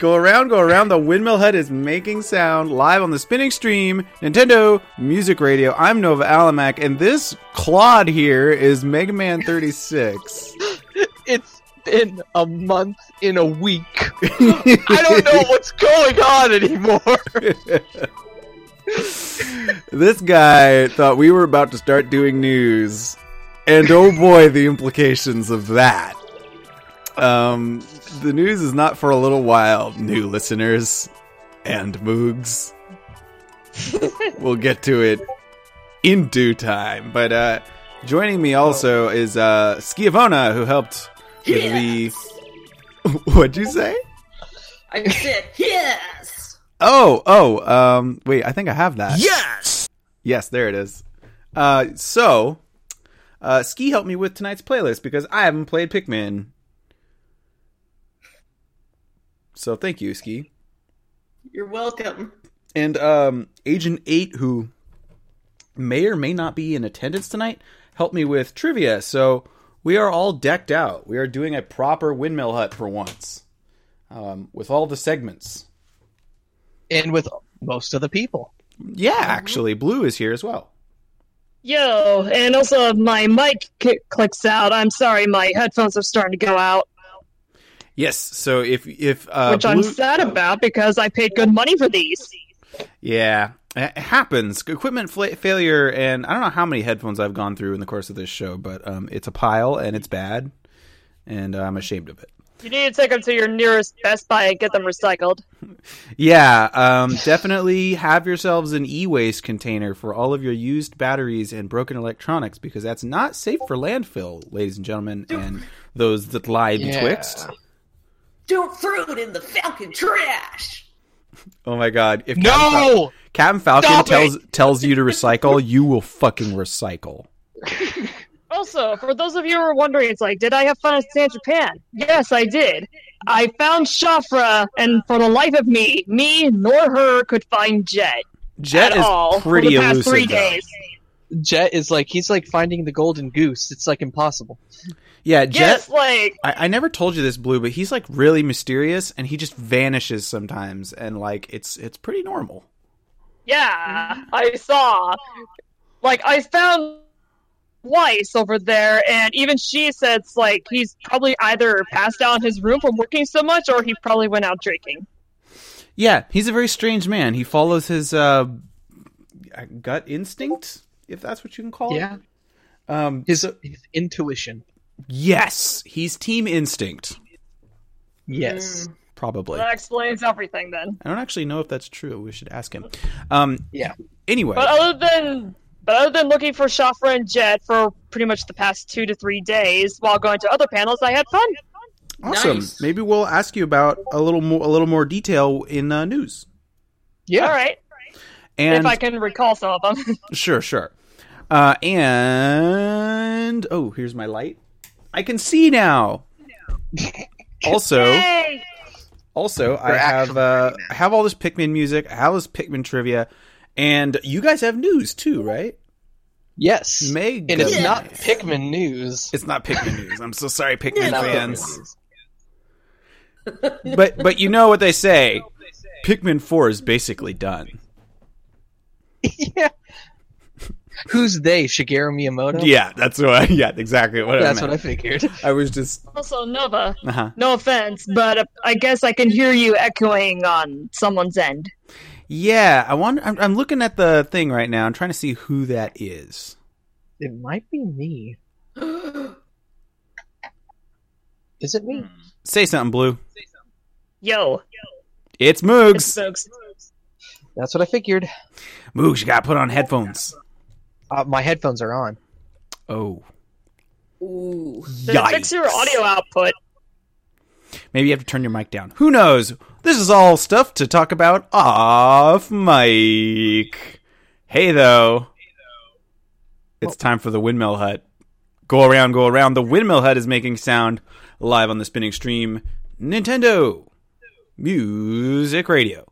Go around, go around. The windmill hut is making sound live on the spinning stream, Nintendo Music Radio. I'm Nova Alamac, and this clod here is Mega Man 36. It's been a month in a week. I don't know what's going on anymore. this guy thought we were about to start doing news, and oh boy, the implications of that. Um, the news is not for a little while, new listeners and moogs. we'll get to it in due time. But uh, joining me also is uh, Schiavona, who helped with the. What'd you say? I said yes. Oh, oh, um, wait, I think I have that. Yes! Yes, there it is. Uh, so, uh, Ski helped me with tonight's playlist because I haven't played Pikmin. So thank you, Ski. You're welcome. And um, Agent 8, who may or may not be in attendance tonight, helped me with trivia. So we are all decked out. We are doing a proper windmill hut for once um, with all the segments. and with most of the people. Yeah, actually, Blue is here as well. Yo, and also if my mic c- clicks out. I'm sorry, my headphones are starting to go out, Yes, so if if uh, which I'm sad about because I paid good money for these. Yeah, it happens. Equipment fla- failure, and I don't know how many headphones I've gone through in the course of this show, but um, it's a pile and it's bad, and uh, I'm ashamed of it. You need to take them to your nearest Best Buy and get them recycled. Yeah, um, definitely have yourselves an e-waste container for all of your used batteries and broken electronics because that's not safe for landfill, ladies and gentlemen, and those that lie betwixt. Don't throw it in the Falcon trash. Oh my god! If Captain, Fal- No! Captain Falcon Stop tells tells you to recycle, you will fucking recycle. Also, for those of you who are wondering, it's like, did I have fun at San Japan? Yes, I did. I found Shafra, and for the life of me, me nor her could find Jet Jet at is all pretty for the past elusive. three though. days. Jet is like he's like finding the golden goose. It's like impossible. Yeah, Jet. Yes, like I, I never told you this, Blue, but he's like really mysterious, and he just vanishes sometimes, and like it's it's pretty normal. Yeah, I saw. Like, I found Weiss over there, and even she said it's like he's probably either passed out in his room from working so much, or he probably went out drinking. Yeah, he's a very strange man. He follows his uh, gut instinct, if that's what you can call Yeah. it. Um, His, his intuition. yes, he's Team Instinct, Yes. probably. That explains everything then. I don't actually know if that's true. We should ask him. Um, Yeah. anyway, But other than but other than looking for Shafra and Jet for pretty much the past two to three days while going to other panels, I had fun. awesome. Nice. Maybe we'll ask you about a little more a little more detail in uh, news. Yeah. All right, And if I can recall some of them. Sure, sure. Uh, and oh, here's my light. I can see now. Also, Yay! also, I We're have uh, I have all this Pikmin music. I have this Pikmin trivia, and you guys have news too, right? Yes. Meg, and it's Yeah. not Pikmin news. It's not Pikmin news. I'm so sorry, Pikmin No. fans. But but you know what they say. Pikmin Four is basically done. yeah. Who's they? Shigeru Miyamoto? Yeah, that's what. I, yeah, exactly what That's I what I figured. I was just. Also, Nova. Uh-huh. No offense, but uh, I guess I can hear you echoing on someone's end. Yeah, I want. I'm, I'm looking at the thing right now. I'm trying to see who that is. It might be me. Is it me? Say something, Blue. Yo, It's it's Moogs. folks. That's what I figured. Moogs, you gotta put on headphones. Uh, my headphones are on. Oh, Ooh. Then Fix your audio output. maybe you have to turn your mic down. Who knows? This is all stuff to talk about off mic. Hey, though. It's time for the windmill hut. Go around, go around. The windmill hut is making sound live on the spinning stream. Nintendo Music Radio.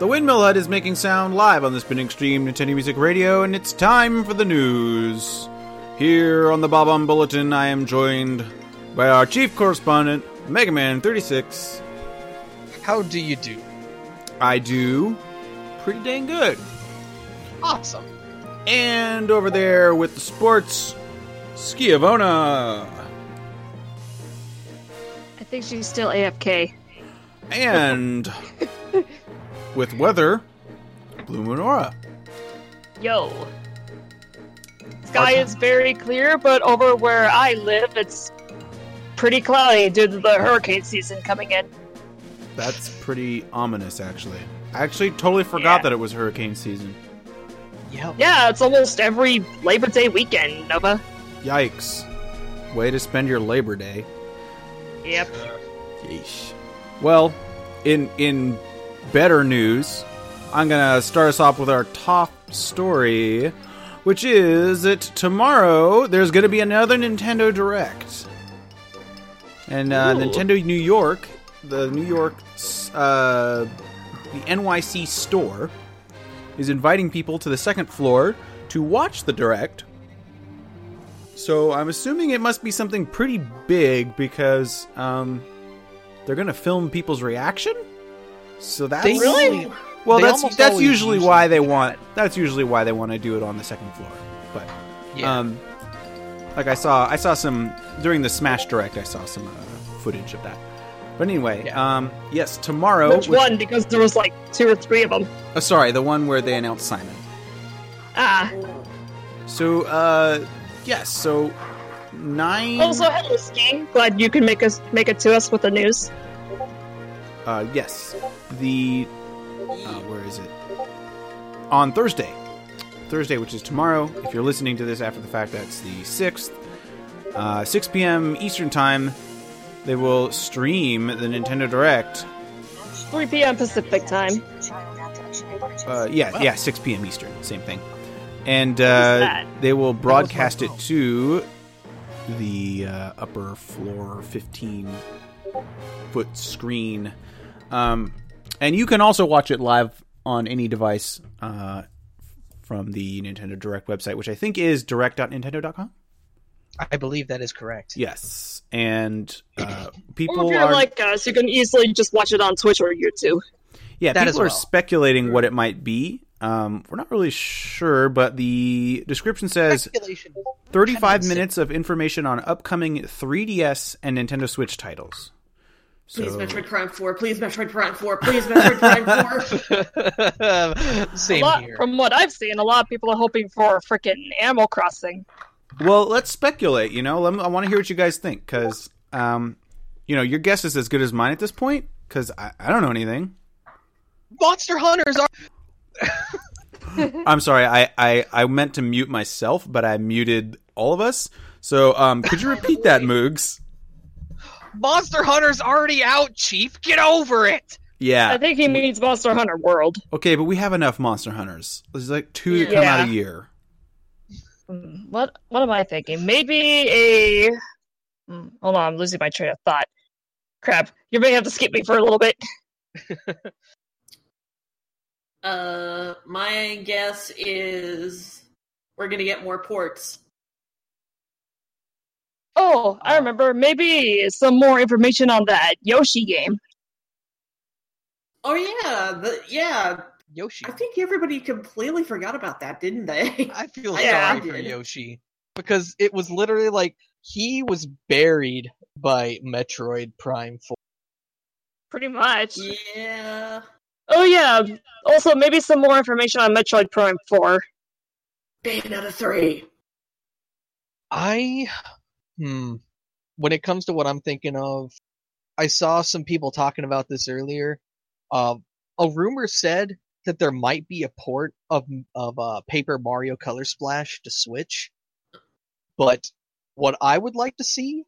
The Windmill Hut is making sound live on the Spinning Stream Nintendo Music Radio, and it's time for the news. Here on the Bob-omb Bulletin, I am joined by our chief correspondent, Mega Man 36. How do you do? I do pretty dang good. Awesome. And over there with the sports, Skiavona. I think she's still AFK. And with weather, Blue Menorah. Yo. Sky is very clear, but over where I live, it's pretty cloudy due to the hurricane season coming in. That's pretty ominous, actually. I actually totally forgot Yeah. that it was hurricane season. Yep. Yeah, it's almost every Labor Day weekend, Nova. Yikes. Way to spend your Labor Day. Yep. Yeesh. Well, in in better news, I'm gonna start us off with our top story, which is that tomorrow there's gonna be another Nintendo Direct, and uh, Nintendo New York, the New York, uh, the NYC store, is inviting people to the second floor to watch the Direct. So I'm assuming it must be something pretty big because um, they're going to film people's reaction. So that's They Really? well. they That's that's usually usually why they want. That's usually why they want to do it on the second floor. But Yeah. um, like I saw, I saw some during the Smash Direct. I saw some uh, footage of that. But anyway, Yeah. um, yes, tomorrow. Which one? Because there was like two or three of them. Oh, sorry, the one where they announced Simon. Ah. So, uh, yes, so nine. Also, hello, Ski. Glad you can make us make it to us with the news. Uh, yes, the uh, where is it? On Thursday, Thursday, which is tomorrow. If you're listening to this after the fact, that's the sixth, uh, 6 p.m. Eastern time. They will stream the Nintendo Direct. 3 p.m. Pacific time. Uh, yeah, yeah, 6 p.m. Eastern, same thing. And uh, they will broadcast it to the uh, upper floor 15 foot screen. Um, and you can also watch it live on any device uh, from the Nintendo Direct website, which I think is direct.nintendo.com. I believe that is correct. Yes. And uh, Or people if you're are. like us, you can easily just watch it on Twitch or YouTube. Yeah, That people as are speculating what it might be. Um, we're not really sure, but the description says 35 minutes of information on upcoming 3DS and Nintendo Switch titles. Please, So- Metroid Prime 4. Please, Metroid Prime 4. Please, Metroid Prime 4. Same lot, here. from what I've seen, a lot of people are hoping for freaking Animal Crossing. Well, let's speculate. You know, Let me, I want to hear what you guys think because, um, you know, your guess is as good as mine at this point because I, I don't know anything. Monster Hunters are I'm sorry, I, I, I meant to mute myself, but I muted all of us. So, um, could you repeat that, Moogs? Monster Hunter's already out, Chief. Get over it. Yeah. I think he means Monster Hunter World. Okay, but we have enough Monster Hunters. There's like two that come Yeah. out a year. Hmm, What what am I thinking? Maybe a. Hmm, Hold on, I'm losing my train of thought. Crap, you may have to skip me for a little bit. uh, my guess is we're gonna get more ports. Oh, I uh, remember. Maybe some more information on that Yoshi game. Oh yeah, the yeah. Yoshi. I think everybody completely forgot about that, didn't they? I feel Yeah. sorry for Yoshi because it was literally like he was buried by Metroid Prime 4. Pretty much. yeah. Oh yeah. Also, maybe some more information on Metroid Prime Four. Bayonetta three. I hmm when it comes to what I'm thinking of, I saw some people talking about this earlier. Uh, a rumor said that there might be a port of of uh, Paper Mario Color Splash to Switch, but what I would like to see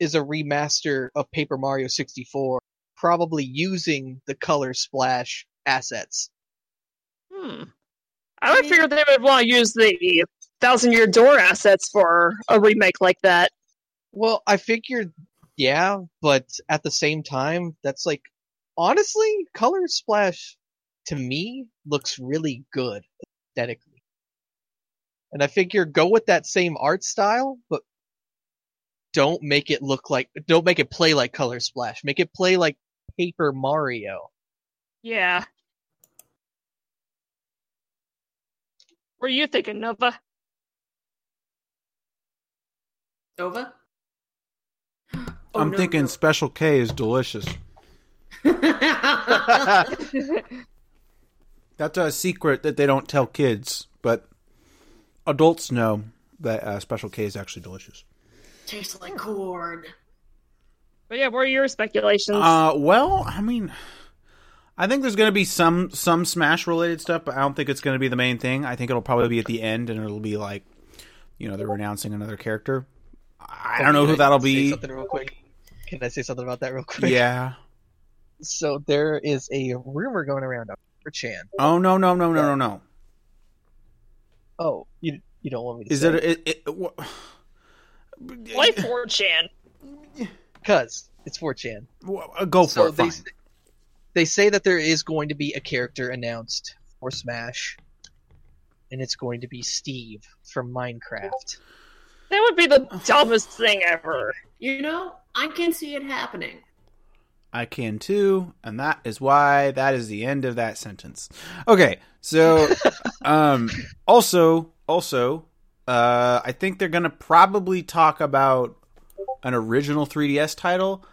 is a remaster of Paper Mario 64, probably using the Color Splash assets. Hmm. I would figure they would want to use the Thousand Year Door assets for a remake like that. Well, I figured, yeah, but at the same time, that's like, honestly, Color Splash to me looks really good aesthetically. And I figure go with that same art style, but don't make it look like don't make it play like Color Splash. Make it play like Paper Mario. Yeah. What are you thinking, Nova? Nova? Oh, I'm no, thinking no. Special K is delicious. That's a secret that they don't tell kids, but adults know that uh, Special K is actually delicious. Tastes like corn. But yeah, what are your speculations? Uh, well, I mean, I think there's going to be some some Smash related stuff, but I don't think it's going to be the main thing. I think it'll probably be at the end, and it'll be like, you know, they're announcing another character. I don't know who that'll be. Something real quick. Can I say something about that real quick? Yeah. So there is a rumor going around for Chan. Oh no no no no no no. Oh, you you don't want me to Is say it? it, it wha- Play 4chan. because it's 4chan. Wha- uh, Go for so it. they Fine. they say that there is going to be a character announced for Smash, and it's going to be Steve from Minecraft. That would be the dumbest thing ever. You know, I can see it happening. I can too, and that is why that is the end of that sentence. Okay, so um also also uh I think they're going to probably talk about an original 3DS title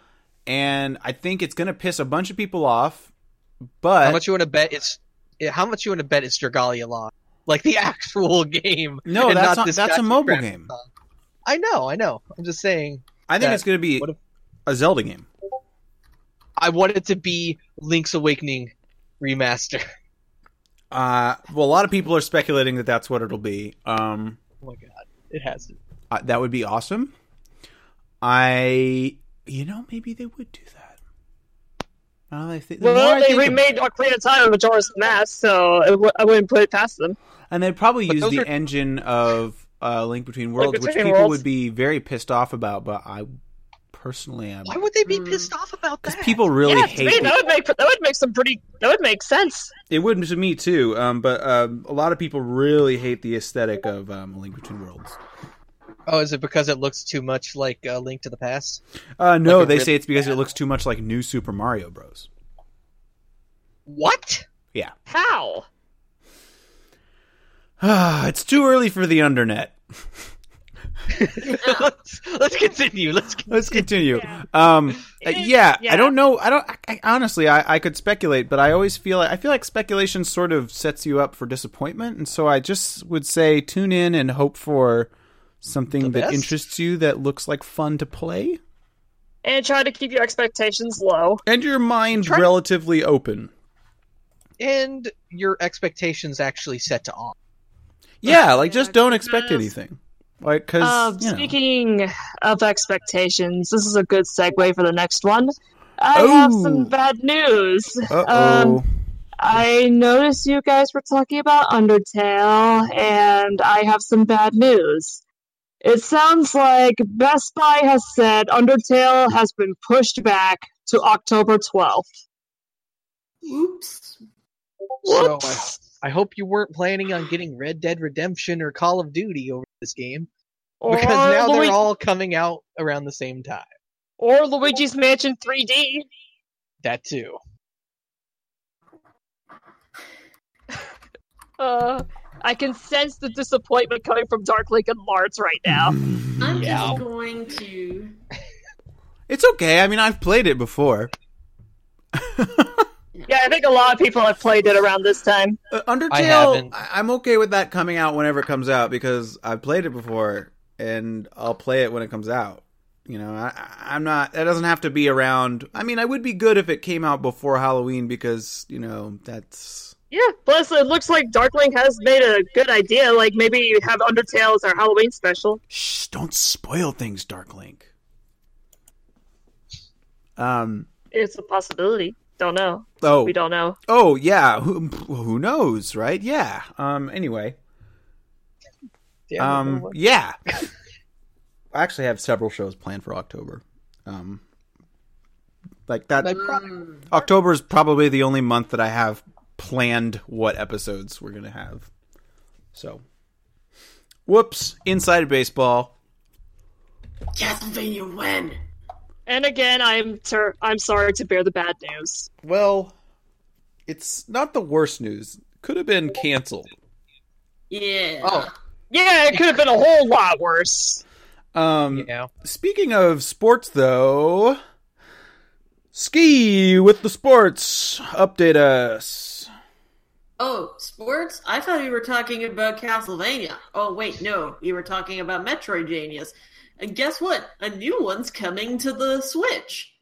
and I think it's going to piss a bunch of people off, but How much you want to bet it's? How much you want to bet it's Dragalia Lost, like the actual game? no, and that's not, this that's a mobile game. song? I know, I know. I'm just saying. I think it's going to be what if- a Zelda game. I want it to be Link's Awakening remaster. Uh well a lot of people are speculating that that's what it'll be. Um Oh my god, it has to. Uh, that would be awesome. I, you know, maybe they would do that. Now that I thi- the Well, they think remade Ocarina of Time of Majora's Mask, so it w- I wouldn't put it past them. and they'd probably But use the are- engine of uh, Link Between Worlds, which Between people Worlds. would be very pissed off about. But I personally am Why would they be Hmm. pissed off about that? because people really yeah, to hate me, that would make that would make some pretty that would make sense. It would to me too. Um, but um, a lot of people really hate the aesthetic of um, Link Between Worlds. Oh, is it because it looks too much like uh, Link to the Past? Uh, no, Like they rip- say it's because it looks too much like New Super Mario Bros. What? Yeah. How? It's too early for the undernet. let's, let's continue. Let's continue. Let's continue. Um, uh, yeah, Yeah. I don't know. I don't. I, I, honestly, I, I could speculate, but I always feel like I feel like speculation sort of sets you up for disappointment, and so I just would say tune in and hope for something that interests you that looks like fun to play, And try to keep your expectations low. and your mind Try- relatively open. And your expectations actually set to off. Yeah, like Yeah, just don't expect because- anything, like because Uh, you know. speaking of expectations, this is a good segue for the next one. I have some bad news. Uh Um, oh. I noticed you guys were talking about Undertale, and I have some bad news. It sounds like Best Buy has said Undertale has been pushed back to October 12th. Oops. So I, hope you weren't planning on getting Red Dead Redemption or Call of Duty over this game Or, because now Lui- they're all coming out around the same time. or Luigi's Mansion 3D. That too. Uh, I can sense the disappointment coming from Dark Link and Lars right now. I'm Yeah. just going to. It's okay. I mean, I've played it before. Yeah, I think a lot of people have played it around this time. Uh, Undertale, I haven't. I- I'm okay with that coming out whenever it comes out because I've played it before and I'll play it when it comes out. You know, I, I- I'm not. That doesn't have to be around. I mean, I would be good if it came out before Halloween because you know that's. Yeah, plus it looks like Darklink has made a good idea. Like maybe you have Undertale as our Halloween special. Shh! Don't spoil things, Dark Link. Um. It's a possibility. Don't know. Oh. We don't know. Oh yeah. Who, who knows, right? Yeah. Um. Anyway. Damn, Um. Yeah. I actually have several shows planned for October. Um. Like that. Pro- Mm. October is probably the only month that I have planned what episodes we're gonna have. So, whoops! Inside of baseball. Castlevania when? And again, I'm ter- I'm sorry to bear the bad news. Well, it's not the worst news. Could have been canceled. Yeah. Oh, Yeah, it could have been a whole lot worse. Um, yeah. Speaking of sports, though, ski with the sports. Update us. Oh, sports? I thought you were talking about Castlevania. Oh, wait, no. You were talking about Metroidvanias. And guess what? A new one's coming to the Switch.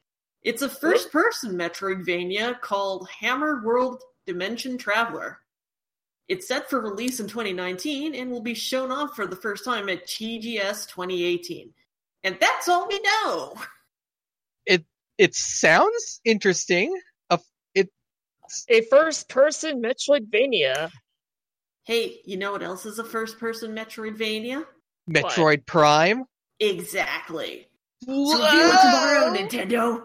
It's a first person Metroidvania called Hammer World Dimension Traveler. It's set for release in 2019 and will be shown off for the first time at TGS 2018. And that's all we know. It it sounds interesting. A f- it A first-person Metroidvania. Hey, you know what else is a first person Metroidvania? Metroid Prime. Exactly. So do it tomorrow, Nintendo.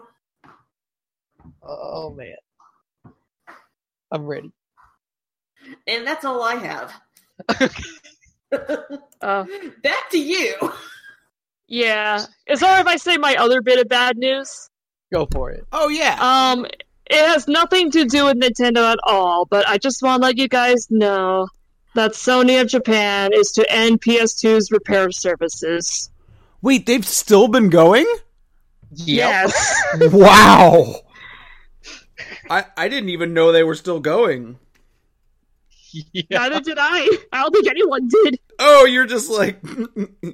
Oh man, I'm ready. And that's all I have. Uh, Back to you. yeah. Is it alright if I say my other bit of bad news? Go for it. Oh yeah. Um, it has nothing to do with Nintendo at all, but I just want to let you guys know that Sony of Japan is to end PS2's repair services. Wait, they've still been going? Yes. wow. I I didn't even know they were still going. yeah. Neither did I. I don't think anyone did. Oh, you're just like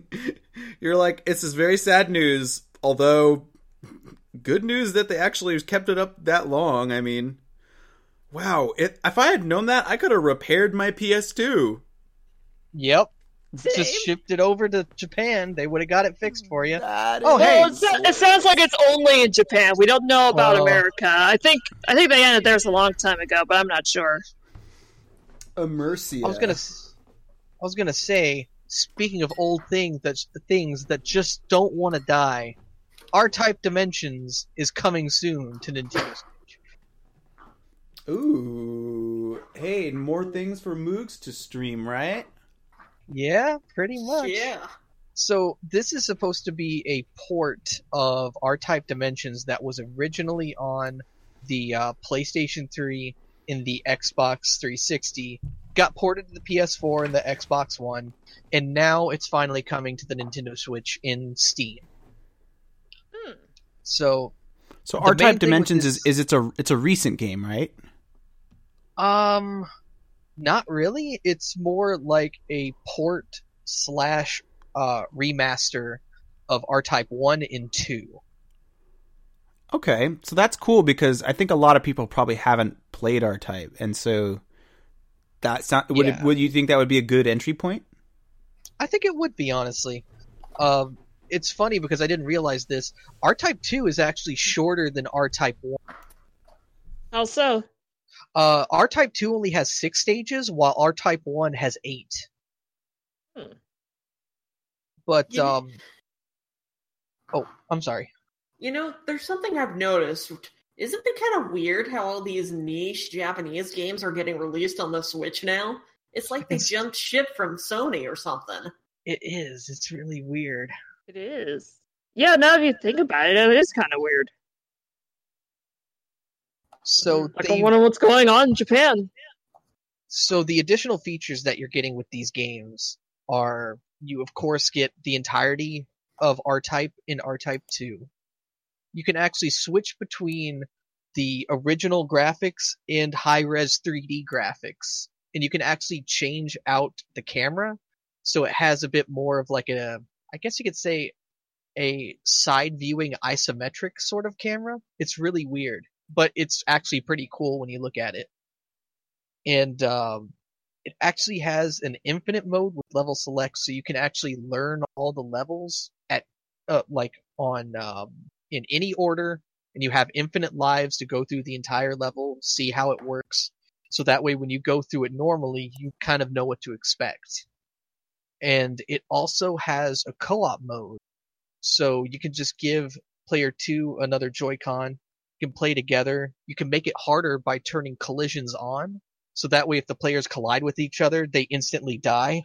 you're like this is very sad news. Although good news that they actually kept it up that long. I mean, wow. It, if I had known that, I could have repaired my PS2. Yep. Same. Just shipped it over to Japan. They would have got it fixed for you. That Oh, hey. Well, it, sounds like it's only in Japan. We don't know about Oh. America. I think I think they ended theirs a long time ago, but I'm not sure. a mercy. I was gonna, s- I was gonna say. Speaking of old things that things that just don't want to die, R-Type Dimensions is coming soon to Nintendo Switch. Ooh, hey, more things for Moogs to stream, right? Yeah, pretty much. Yeah. So this is supposed to be a port of R-Type Dimensions that was originally on the uh, PlayStation 3 in the Xbox 360, got ported to the PS4 and the Xbox One, and now it's finally coming to the Nintendo Switch in Steam. Hmm. So, So The R-Type Dimensions this- is is it's a it's a recent game, right? um, not really. It's more like a port slash uh, remaster of R-Type 1 and 2. Okay, so that's cool because I think a lot of people probably haven't played R Type, and so that's not. Would it, would you think that would be a good entry point? I think it would be honestly. Um, it's funny because I didn't realize this. R Type Two is actually shorter than R Type One. How so? Uh, R Type Two only has six stages, while R Type One has eight. Hmm. But Yeah. um, oh, I'm sorry. You know, there's something I've noticed. Isn't it kind of weird how all these niche Japanese games are getting released on the Switch now? It's like they It's- jumped ship from Sony or something. It is. It's really weird. It is. Yeah, now if you think about it, it is kind of weird. So I wonder what's going on in Japan. So the additional features that you're getting with these games are you of course get the entirety of R-Type in R-Type 2. You can actually switch between the original graphics and high-res 3D graphics. And you can actually change out the camera so it has a bit more of like a I guess you could say a side viewing isometric sort of camera. It's really weird, but it's actually pretty cool when you look at it and um, it actually has an infinite mode with level select, so you can actually learn all the levels at uh, like on um, in any order, and you have infinite lives to go through the entire level, see how it works. So that way, when you go through it normally, you kind of know what to expect. And it also has a co-op mode, so you can just give player two another Joy-Con, can play together. You can make it harder by turning collisions on, so that way if the players collide with each other, they instantly die.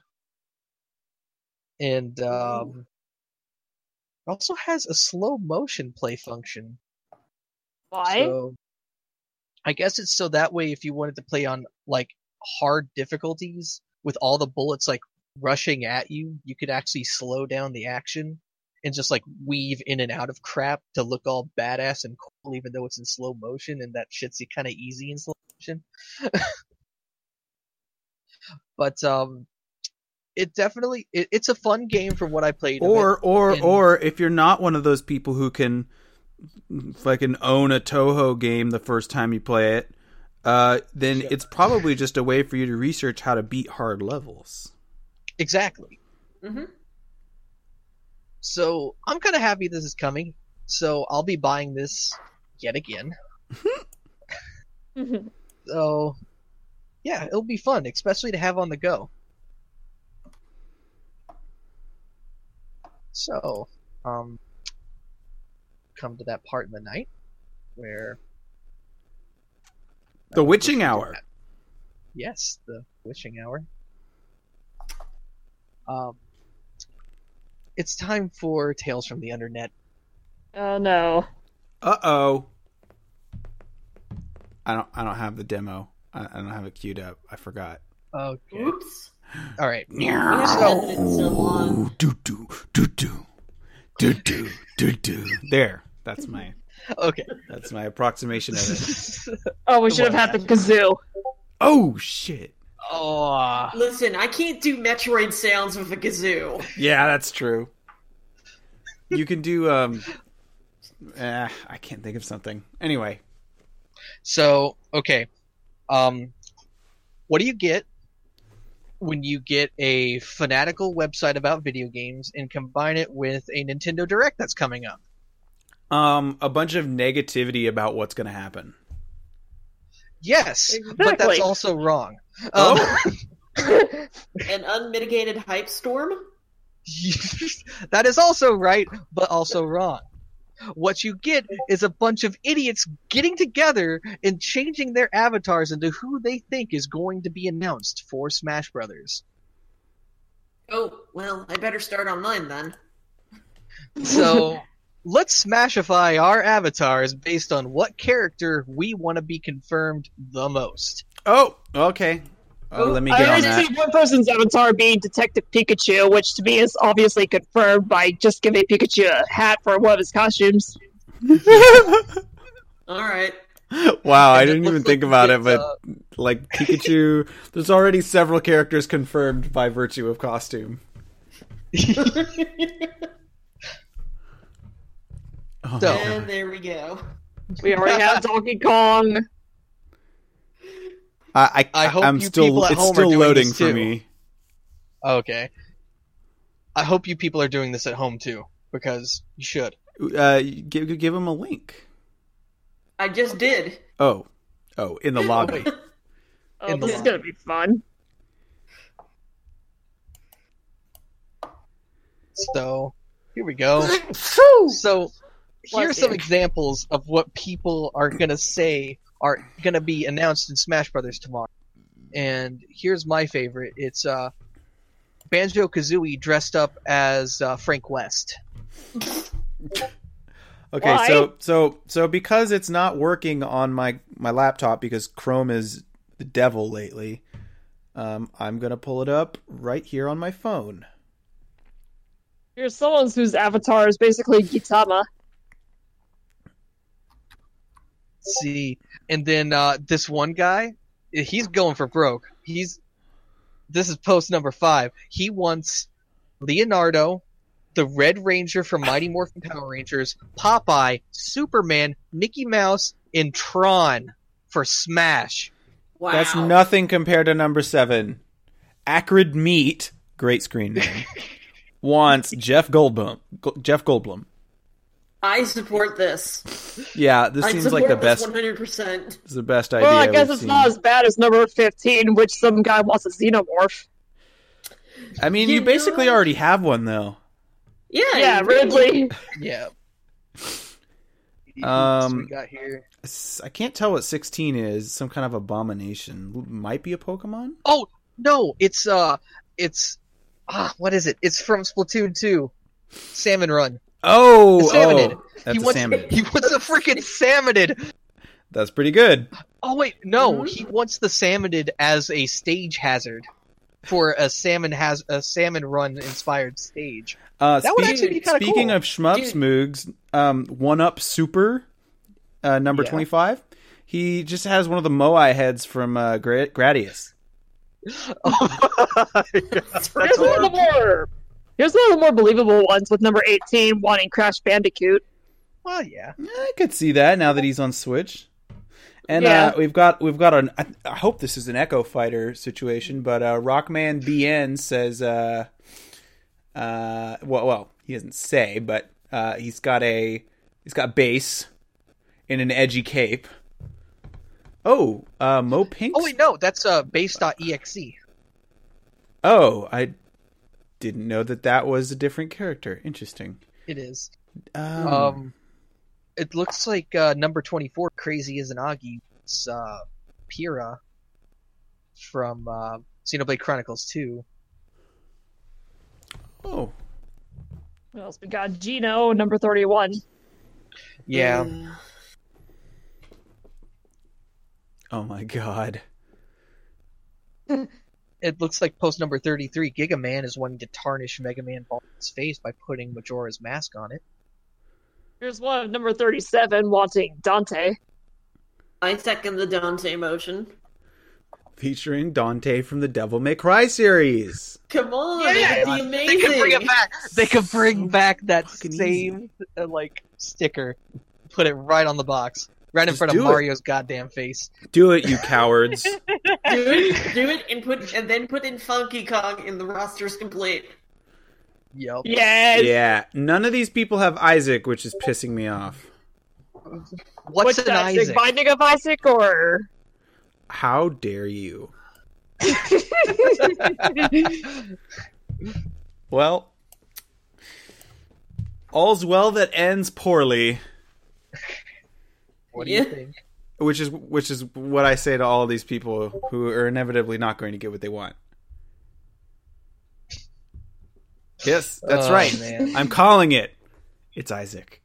And um, it also has a slow motion play function. Why? So I guess it's so that way if you wanted to play on like hard difficulties with all the bullets like rushing at you, you could actually slow down the action and just like weave in and out of crap to look all badass and cool even though it's in slow motion and that shit's kind of easy in slow motion. but um it definitely it, it's a fun game from what I played. Or or and- or if you're not one of those people who can fucking own a Touhou game the first time you play it, uh, then it's probably just a way for you to research how to beat hard levels. exactly. hmm So I'm kind of happy this is coming. So I'll be buying this yet again. So yeah, it'll be fun, especially to have on the go. So, um, come to that part in the night where The witching hour. Yes, the witching hour. Um, it's time for Tales from the Undernet. oh no. Uh oh. I don't. I don't have the demo. I, I don't have it queued up. I forgot. Okay. Oops. All right. We haven't done it in so long. Do do do do do do do do. There. That's my. Okay. That's my approximation of it. Oh, we should have had the kazoo. Oh shit. Oh, Listen, I can't do Metroid sounds with a kazoo. Yeah, that's true. You can do. Um. Eh, I can't think of something. Anyway. so okay. Um, what do you get when you get a fanatical website about video games and combine it with a Nintendo Direct that's coming up? Um, a bunch of negativity about what's going to happen. Yes, but that's also wrong. Um, Oh. An unmitigated hype storm? that is also right, but also wrong. What you get is a bunch of idiots getting together and changing their avatars into who they think is going to be announced for Smash Brothers. Oh, well, I better start on mine then. So let's smashify our avatars based on what character we want to be confirmed the most. Oh, okay. Uh, let me I on already that. see one person's avatar being Detective Pikachu, which to me is obviously confirmed by just giving Pikachu a hat for one of his costumes. Alright. wow, I didn't even think about it, but uh, like Pikachu, there's already several characters confirmed by virtue of costume. Oh, So- and there we go. We already have Donkey Kong. I, I, I hope I'm you still, people at it's home are still doing loading this for too. me. Okay. I hope you people are doing this at home too, because you should. Uh, give, give him a link. I just did. Oh, oh, in the lobby. Oh, In the this is line. gonna be fun. So here we go. So here's some examples of what people are gonna say are gonna be announced in Smash Brothers tomorrow. And here's my favorite. It's uh Banjo Kazooie dressed up as uh, Frank West. Okay, Why? so so so because it's not working on my my laptop because Chrome is the devil lately, um, I'm gonna pull it up right here on my phone. Here's someone whose avatar is basically Gitama. See, and then uh, this one guy, he's going for broke. He's this is post number five. He wants Leonardo, the Red Ranger from Mighty Morphin Power Rangers, Popeye, Superman, Mickey Mouse, and Tron for Smash. Wow. That's nothing compared to number seven. Acrid Meat, great screen name, wants Jeff Goldblum. Go- Jeff Goldblum. I support this. Yeah, this I seems like the best. 100%. This is the best idea. Well, I guess we've it's seen. not as bad as number 15, which some guy wants a xenomorph. I mean, You you basically know- already have one though. Yeah, Yeah, you really- Ridley. Yeah. Um, we got here? S- I can't tell what 16 is. Some kind of abomination. Might be a Pokemon? Oh no, it's uh, it's ah, what is it? It's from Splatoon 2, Salmon Run. Oh, Salmonid. oh that's he a wants salmon. he wants a freaking Salmonid. That's pretty good. Oh wait, no, Mhm. he wants the Salmonid as a stage hazard for a salmon has a salmon run inspired stage. Uh, That would actually be kinda speaking cool. of shmups, Dude. Moogs, um, One Up Super, uh, number Yeah. 25. He just has one of the Moai heads from uh, Gra- Gradius. Here's one of the more. Here's one of the more believable ones with number 18 wanting Crash Bandicoot. well, yeah. I could see that now that he's on Switch. And Yeah. uh, we've got we've got an I, I hope this is an Echo Fighter situation, but uh, Rockman BN says uh, uh, well well he doesn't say, but uh, he's got a he's got bass in an edgy cape. Oh, uh, Mo Pink. Oh wait, no, that's uh Bass.exe. Oh, I didn't know that that was a different character. Interesting. It is. Um, Um, it looks like uh, number twenty-four, Crazy Izanagi, is uh, Pyra from uh, Xenoblade Chronicles Two. oh, What else? We got Geno, number 31. Yeah, Uh, oh my God. it looks like post number thirty-three. Giga Man is wanting to tarnish Mega Man Ball's face by putting Majora's mask on it. Here's one of number 37 wanting Dante. I second the Dante motion. Featuring Dante from the Devil May Cry series. Come on, Yeah, it'd be amazing. They can bring it back. They can bring back that same uh, like sticker. Put it right on the box, right in Just front of do it. Mario's goddamn face. Do it, you cowards. do it, do it, and put and then put in Funky Kong, and the roster's complete. Yep. Yes! yeah, none of these people have Isaac, which is pissing me off. What's What's an that? Isaac? Big Binding of Isaac or. How dare you? Well, all's well that ends poorly, What do Yeah. you think? which is which is what I say to all these people who are inevitably not going to get what they want. Yes, that's Oh, right. man. I'm calling it. It's Isaac.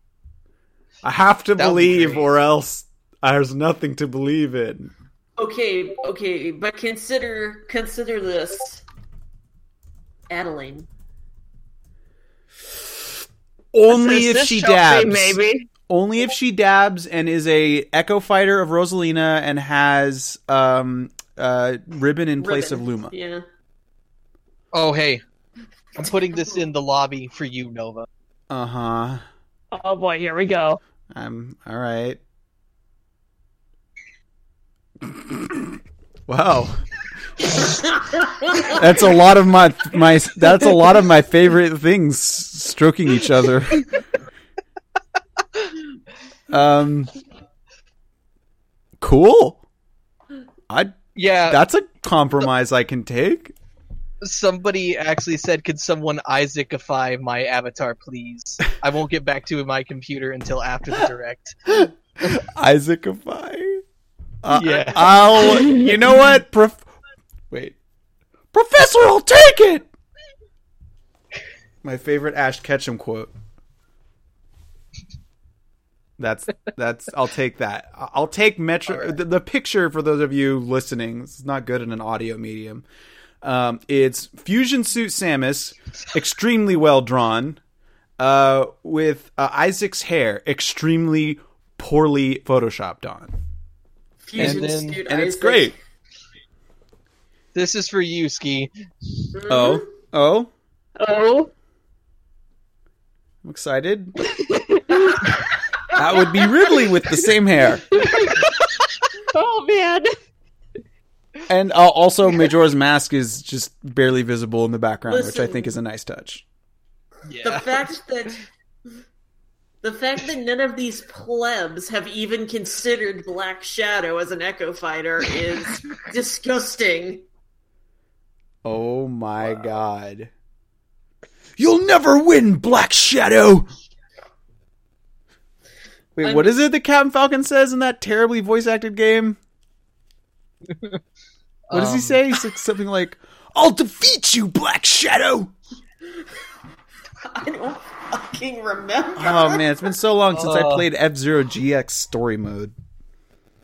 I have to That believe, or else there's nothing to believe in. Okay, okay, but consider consider this. Adeleine. Only if This she Chelsea, dabs. Maybe. Only if she dabs and is a Echo Fighter of Rosalina and has um uh ribbon in place of Luma. Yeah. Oh hey, I'm putting this in the lobby for you, Nova. Uh huh. Oh boy, here we go. I'm all right. wow, that's a lot of my my. That's a lot of my favorite things stroking each other. Um, cool. I Yeah, that's a compromise I can take. somebody actually said, "Could someone Isaacify my avatar, please? I won't get back to my computer until after the direct." Isaacify. Uh, Yeah. I'll. You know what? Prof- Wait. Professor, I'll take it. My favorite Ash Ketchum quote. That's that's. I'll take that. I'll take Metro. Alright. The, the picture for those of you listening. It's not good in an audio medium. Um, it's Fusion Suit Samus, extremely well drawn, uh, with uh, Isaac's hair extremely poorly photoshopped on, Fusion then- Suit and it's great. This is for you, Ski. Mhm. Oh, oh, Oh. I'm excited. that would be Ridley with the same hair, Oh man. and uh, also Majora's mask is just barely visible in the background, which I think is a nice touch. The Yeah. fact that the fact that none of these plebs have even considered Black Shadow as an Echo Fighter is disgusting. Oh my god. You'll never win, Black Shadow! Wait, I'm- what is it that Captain Falcon says in that terribly voice acted game? What does he Um, say? He's like something like, "I'll defeat you, Black Shadow." I don't fucking remember. Oh man, it's been so long since I Uh. played F Zero GX story mode.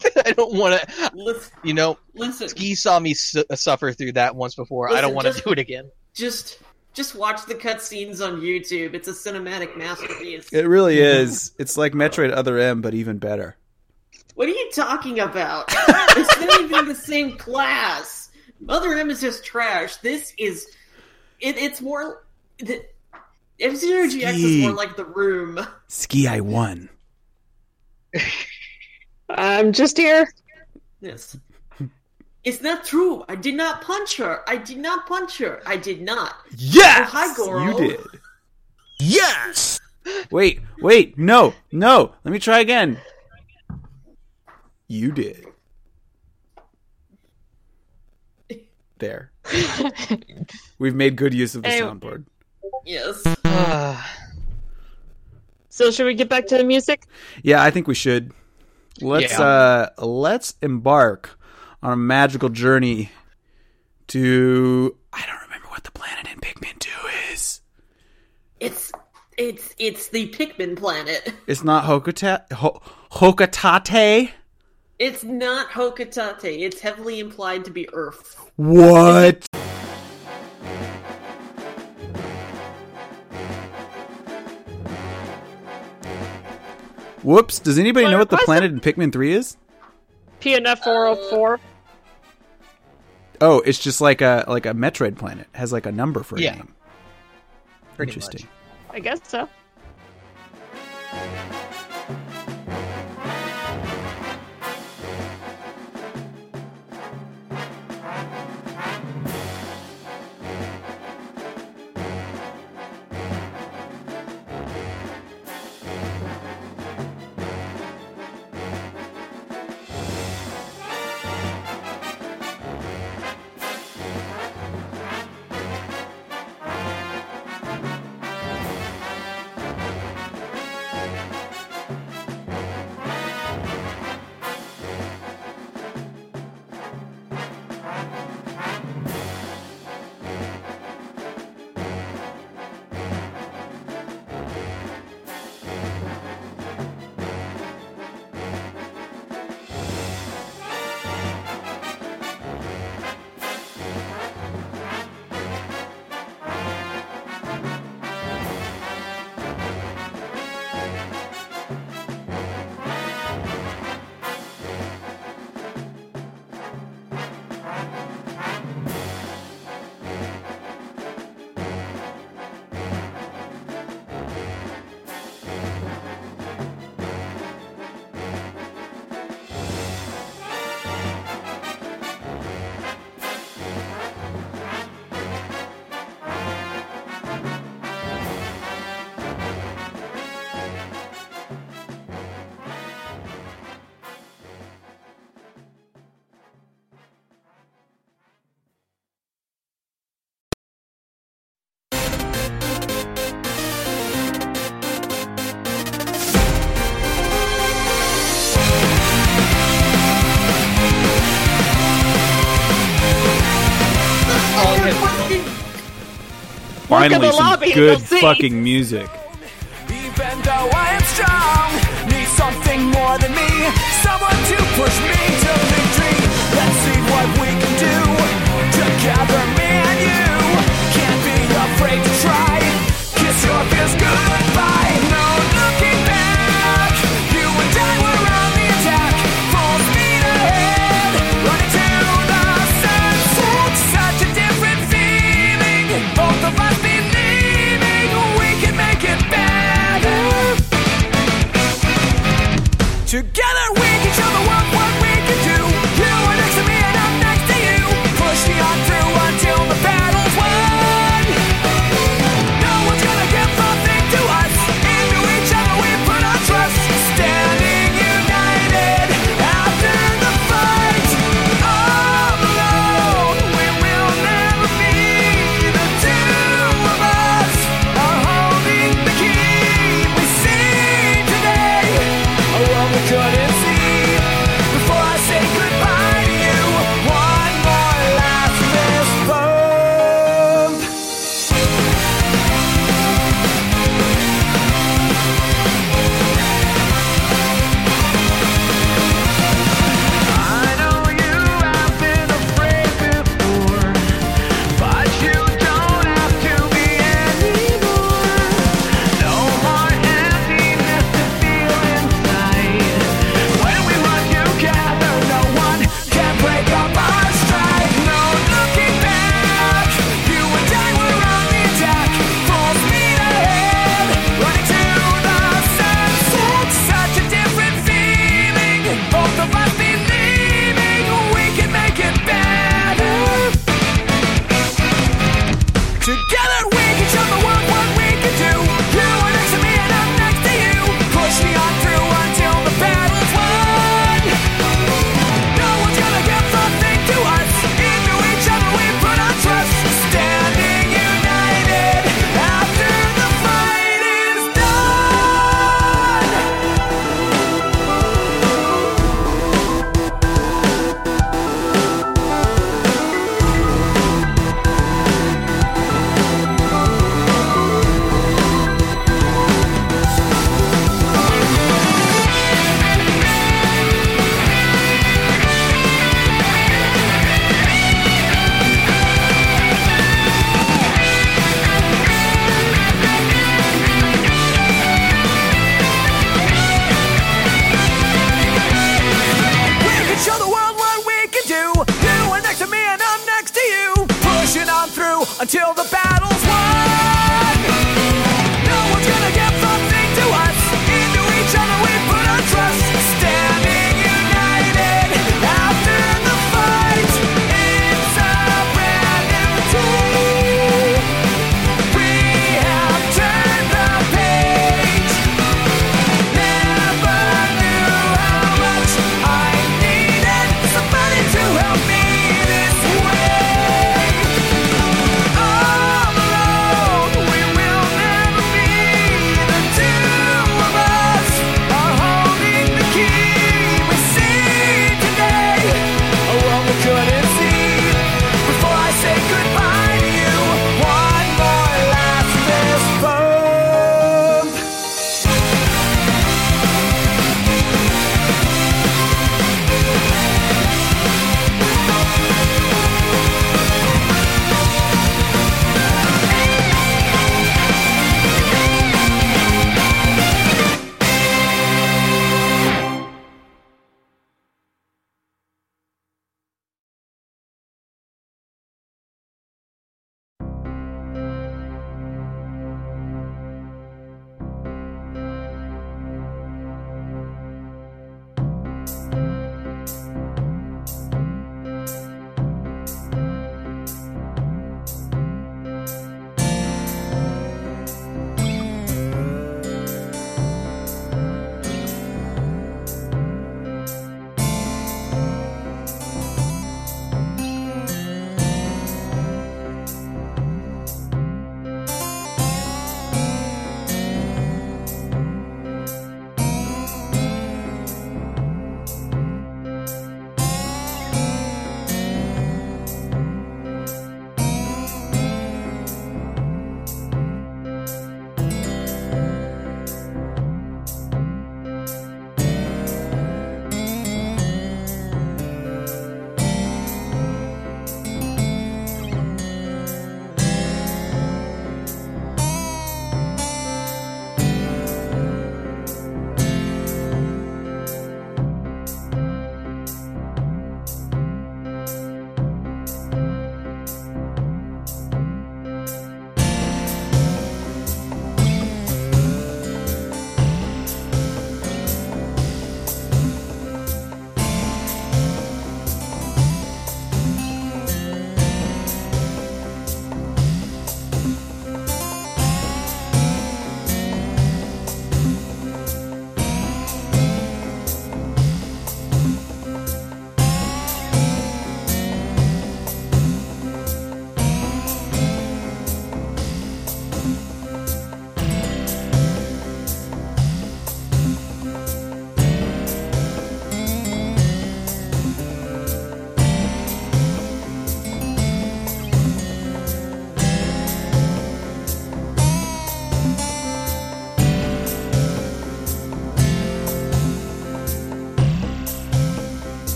I don't want to. Listen, You know, listen Ski saw me su- suffer through that once before. I don't want to do it again. just just watch the cutscenes on YouTube. It's a cinematic masterpiece. It really is. It's like Metroid Other M, but even better. What are you talking about? it's not even the same class. Mother M is just trash. This is it, it's more the F Zero GX is more like the room. Ski, I won. I'm just here. Yes. It's not true. I did not punch her. I did not punch her. I did not. Yes, Oh, hi, Goro. you did. Yes. Wait, wait, no, no. Let me try again. You did. There. We've made good use of the Hey. soundboard. Yes. So should we get back to the music? Yeah, I think we should. Let's Yeah. uh let's embark on a magical journey to I don't remember what the planet in Pikmin 2 is. It's it's it's the Pikmin planet. It's not Hokata Ho- Hocotate. It's not Hocotate. It's heavily implied to be Earth. What? Whoops, does anybody know what the What's planet in Pikmin 3 is? PNF 404. Oh, it's just like a like a Metroid planet. It has like a number for a Yeah. name. Pretty Interesting. much. I guess so. Finally, some lobby good you'll see. fucking music. Even though I am strong, need something more than me. Someone to push me to victory. Let's see what we can do together, me and you. Can't be afraid to try. Kiss your fears goodbye.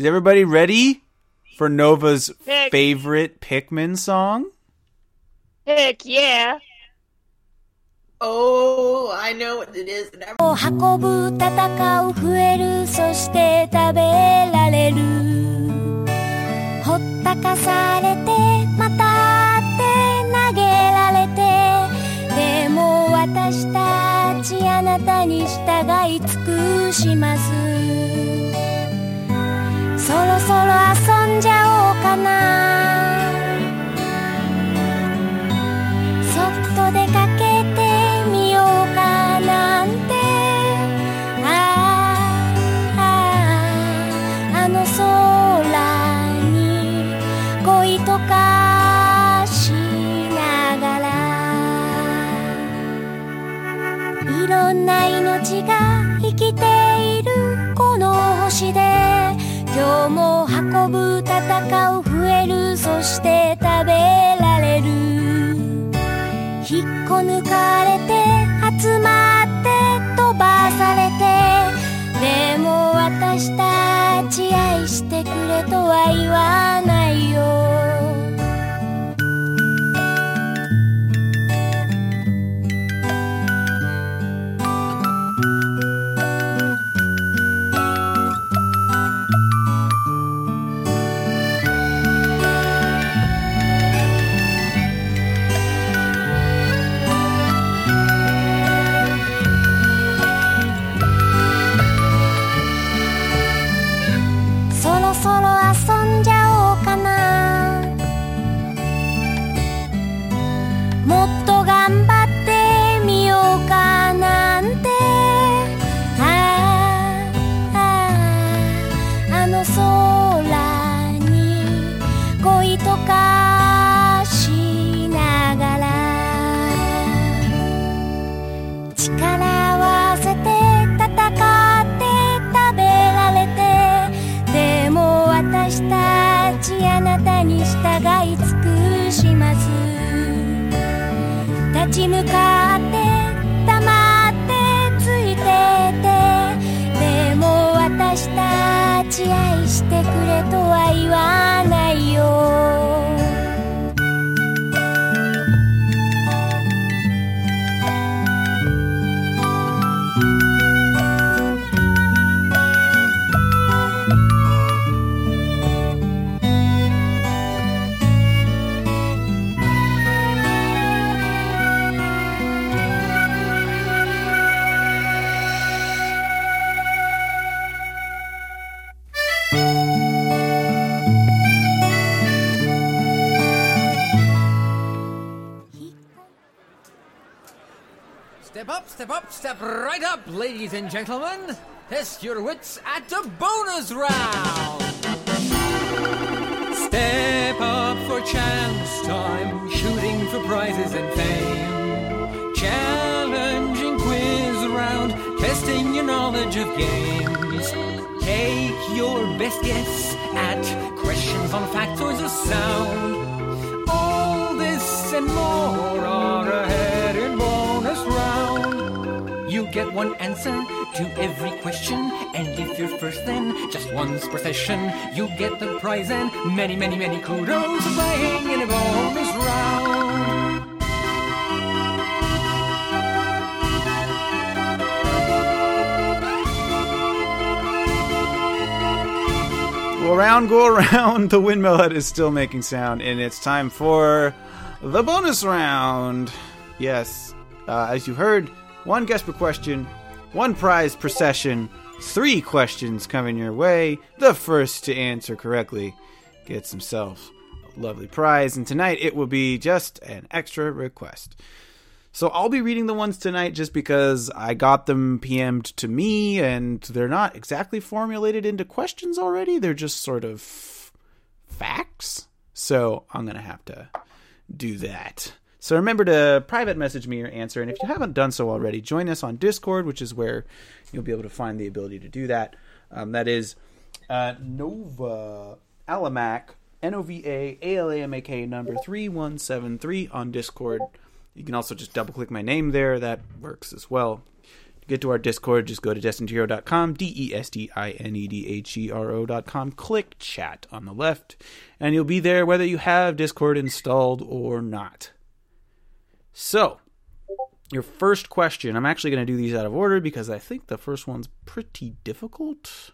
Is everybody ready for Nova's Heck. favorite Pikmin song? Heck yeah. Oh, I know what it is. I'm- 運ぶ戦う増えるそして食べられるほったかされてまたって投げられてでも私たちあなたに従い尽くしますそろ遊んじゃおうかな。Ladies and gentlemen. Test your wits at the bonus round. Step up for chance time, shooting for prizes and fame. Challenging quiz round, testing your knowledge of games. Take your best guess at questions on factors of sound. All this and more one answer to every question, and if you're first, then just once per session. You get the prize and many, many, many kudos for playing in a bonus round. Go around, go around. The windmill hut is still making sound, and it's time for the bonus round. Yes, uh, as you heard, one guess per question, one prize per session, three questions coming your way. The first to answer correctly gets himself a lovely prize, and tonight it will be just an extra request. So I'll be reading the ones tonight just because I got them PM'd to me and they're not exactly formulated into questions already. They're just sort of facts. So I'm going to have to do that. So remember to private message me your answer. And if you haven't done so already, join us on Discord, which is where you'll be able to find the ability to do that. Um, that is uh, Nova Alamak, N O V A A L A M A K number 3173 on Discord. You can also just double click my name there. That works as well. You get to our Discord, just go to destinedhero.com, D E S T I N E D H E R O.com, click chat on the left, and you'll be there whether you have Discord installed or not. So, your first question, I'm actually going to do these out of order because I think the first one's pretty difficult.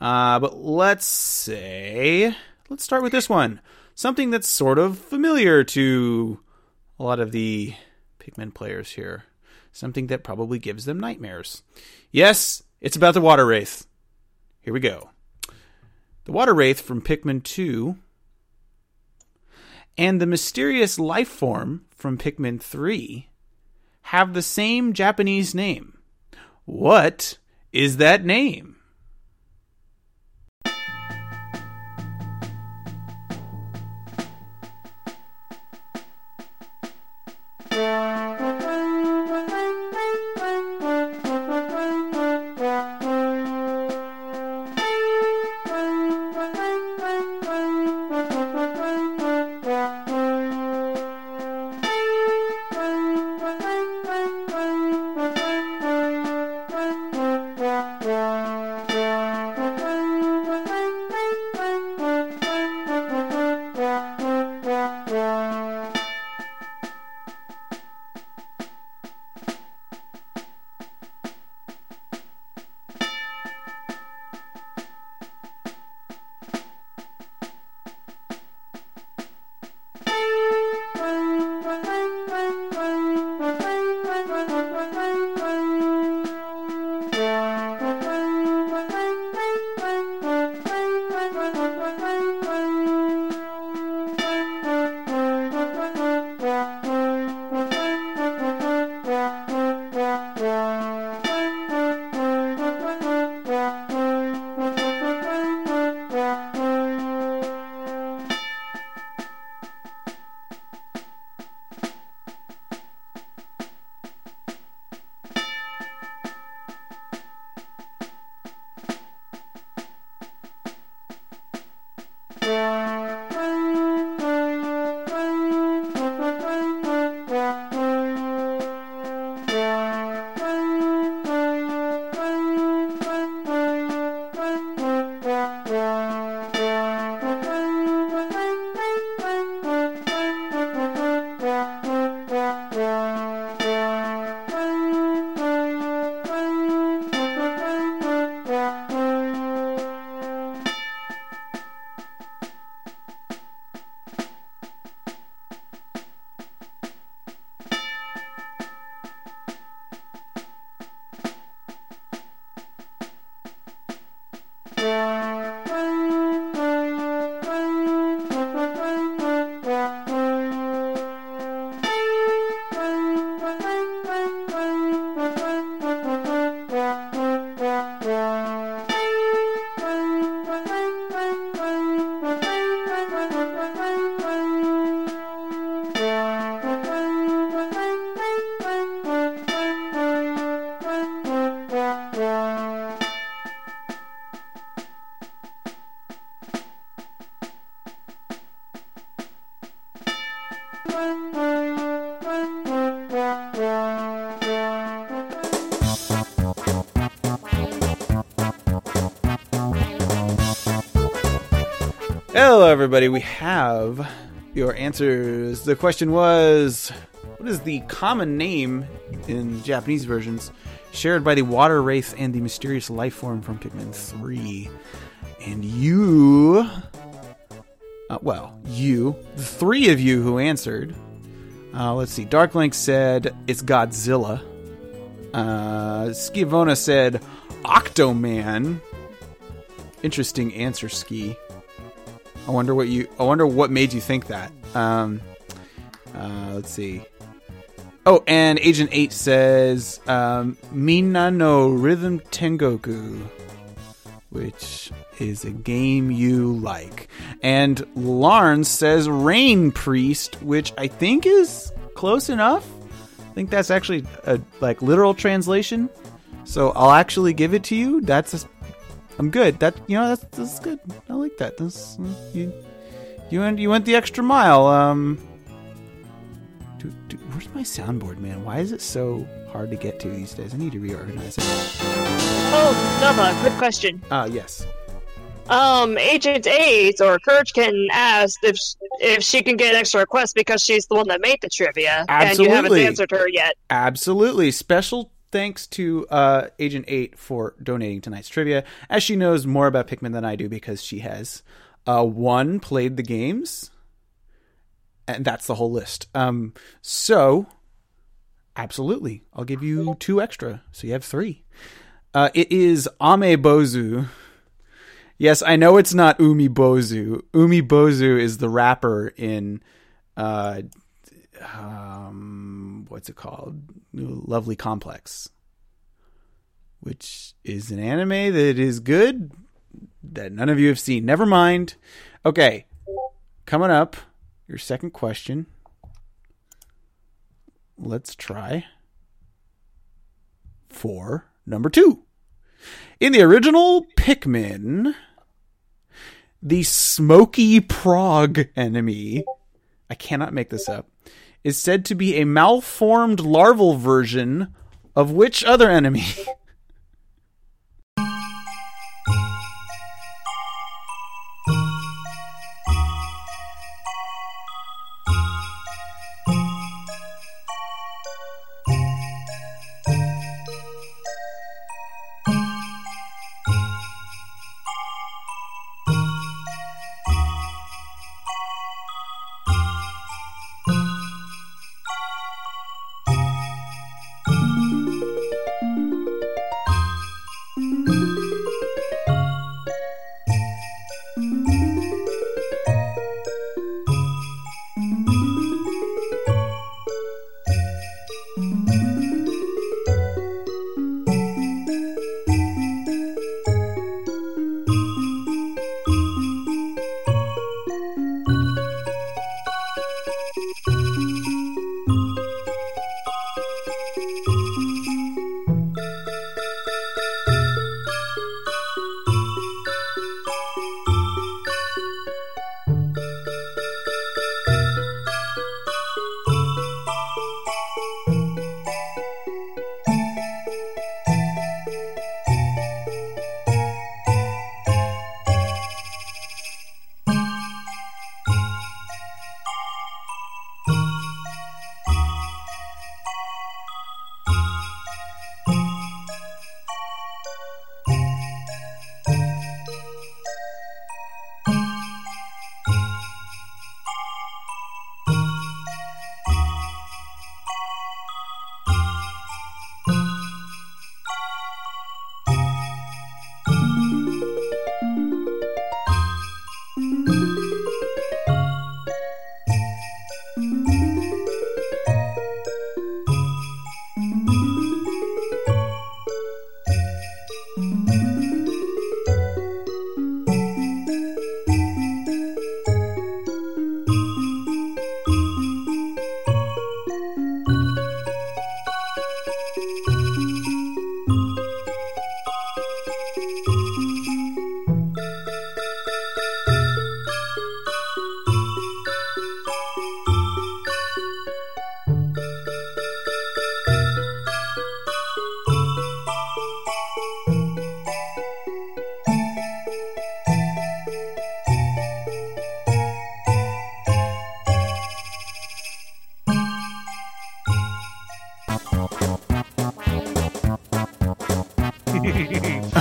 Uh, but let's say, let's start with this one. Something that's sort of familiar to a lot of the Pikmin players here. Something that probably gives them nightmares. Yes, it's about the Water Wraith. Here we go. The Water Wraith from Pikmin 2 and the mysterious life form from Pikmin 3 have the same Japanese name. What is that name? Everybody. We have your answers. The question was What is the common name in Japanese versions shared by the water wraith and the mysterious life form from Pikmin 3? And you. Uh, well, you, the three of you who answered. Uh, let's see. Darkling said it's Godzilla. Uh, Skivona said Octoman. Interesting answer, Ski. I wonder what you. I wonder what made you think that. Um, uh, let's see. Oh, and Agent Eight says um, Minna no Rhythm Tengoku, which is a game you like. And Larn says Rain Priest, which I think is close enough. I think that's actually a like literal translation. So I'll actually give it to you. That's I'm good. That you know that's that's good. I like that. That's you you went you went the extra mile. Um, Do, do, where's my soundboard, man? Why is it so hard to get to these days? I need to reorganize it. Oh, Nova, good question. Ah, yes. Um, Agent Eight or Courage can ask if if she can get an extra request because she's the one that made the trivia, and you haven't answered her yet. Absolutely. Special thanks to uh, Agent 8 for donating tonight's trivia, as she knows more about Pikmin than I do because she has, uh, one, played the games, and that's the whole list. Um, so, absolutely. I'll give you two extra, so you have three. Uh, it is Ame Bozu. Yes, I know it's not Umi Bozu. Umi Bozu is the rapper in uh, um, what's it called? Lovely Complex, which is an anime that is good that none of you have seen. Never mind. Okay, coming up, your second question. Let's try for number two. In the original Pikmin, the smoky progg enemy, I cannot make this up, is said to be a malformed larval version of which other enemy?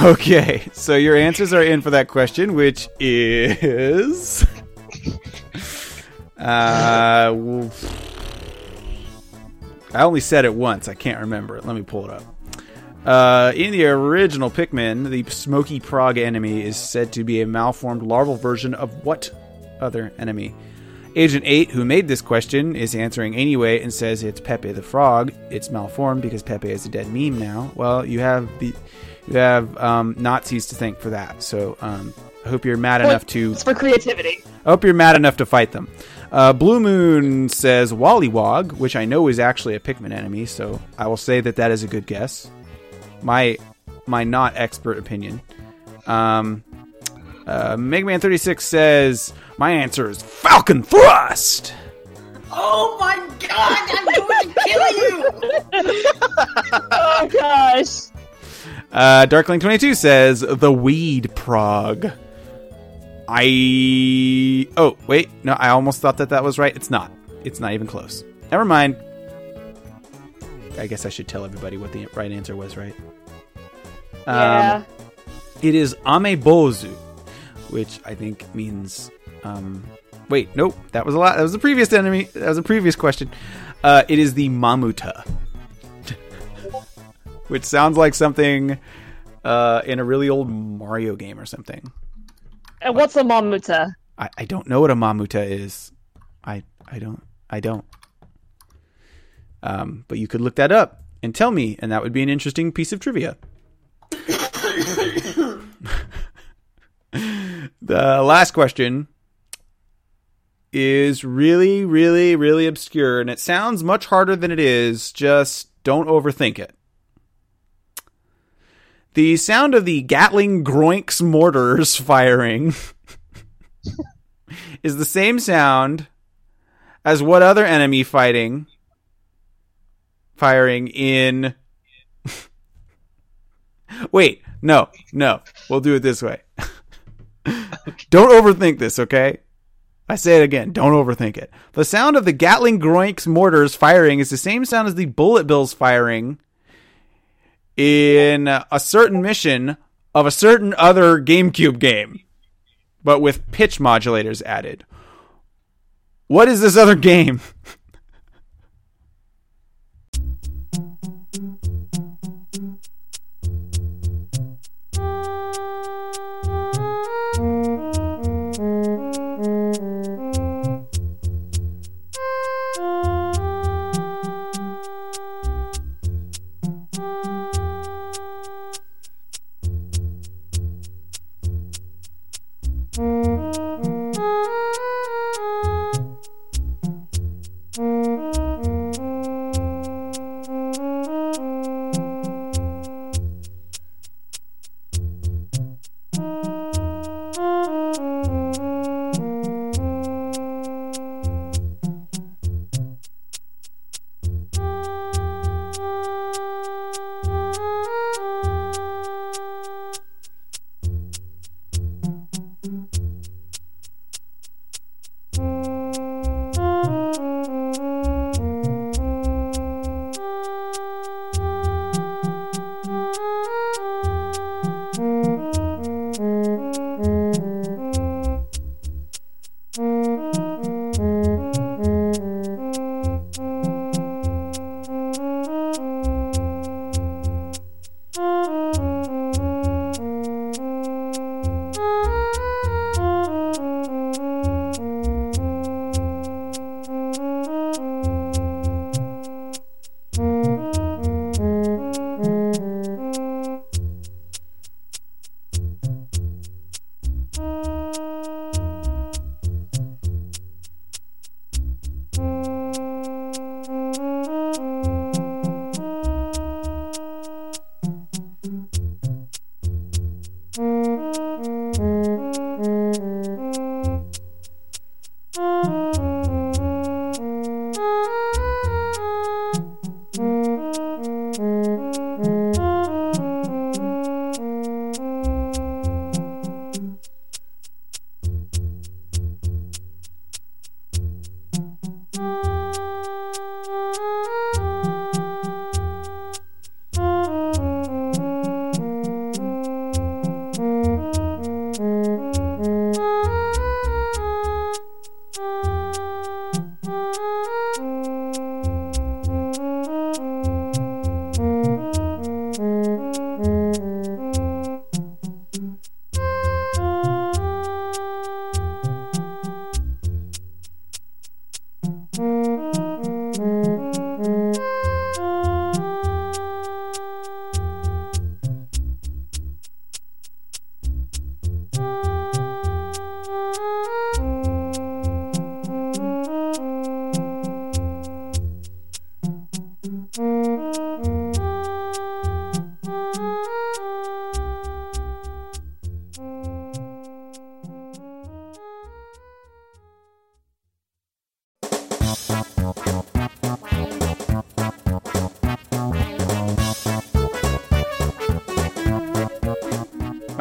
Okay, so your answers are in for that question, which is. Uh, I only said it once. I can't remember it. Let me pull it up. Uh, in the original Pikmin, the smoky progg enemy is said to be a malformed larval version of what other enemy? Agent 8, who made this question, is answering anyway and says it's Pepe the Frog. It's malformed because Pepe is a dead meme now. Well, you have the you have um, Nazis to thank for that. So um, I hope you're mad enough to It's for creativity. I hope you're mad enough to fight them. Uh, Blue Moon says Wollywog, which I know is actually a Pikmin enemy, so I will say that that is a good guess. My my not expert opinion. Um, uh, Mega Man 36 says my answer is Falcon Thrust. Oh my God, I'm going to kill you! oh gosh. Uh, Darkling22 says the weed prog. I. Oh, wait. No, I almost thought that that was right. It's not. It's not even close. Never mind. I guess I should tell everybody what the right answer was, right? Yeah. Um, it is amebozu, which I think means. Um, wait, nope. That was a lot. That was the previous enemy. That was a previous question. Uh, it is the mamuta, which sounds like something uh, in a really old Mario game or something. and what's a mamuta? I, I don't know what a mamuta is. I I don't I don't. Um, but you could look that up and tell me, and that would be an interesting piece of trivia. the last question is really, really, really obscure, and it sounds much harder than it is. Just don't overthink it. The sound of the Gatling Groinks mortars firing is the same sound as what other enemy fighting firing in Wait, no, no. We'll do it this way. Don't overthink this, okay? I say it again, don't overthink it. The sound of the Gatling Groinks mortars firing is the same sound as the bullet bills firing in a certain mission of a certain other GameCube game, but with pitch modulators added. What is this other game?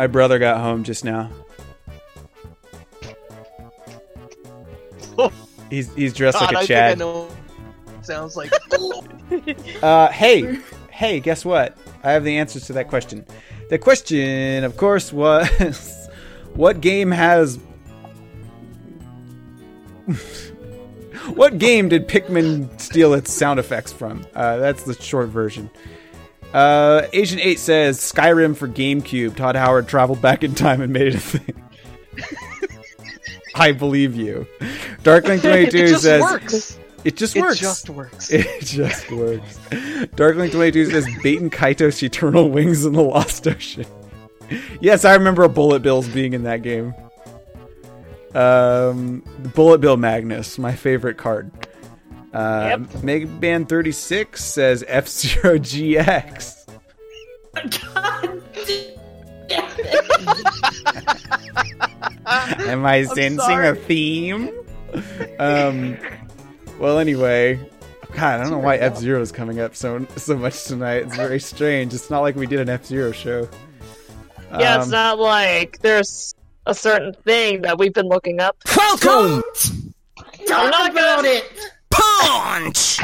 My brother got home just now. He's he's dressed God, like I a think I Chad. know. Sounds like Uh, hey, hey, guess what? I have the answers to that question. The question, of course, was what game has. what game did Pikmin steal its sound effects from? Uh, that's the short version. Uh, Agent 8 says Skyrim for GameCube. Todd Howard traveled back in time and made it a thing. I believe you. Darkling 22 it just says works. it just works. It just works. It just works. Darkling 22 says Baten Kaitos Eternal Wings in the Lost Ocean. yes, I remember Bullet Bills being in that game. Um, Bullet Bill Magnus, my favorite card. Uh, Mega Man 36 says F Zero GX. God damn it. Am I sensing sorry. a theme? Um, well, anyway, God, I don't know why F Zero is coming up so so much tonight. It's very strange. It's not like we did an F Zero show. Yeah, it's Um, not like there's a certain thing that we've been looking up. Welcome! Talk not about gonna- it. Punch!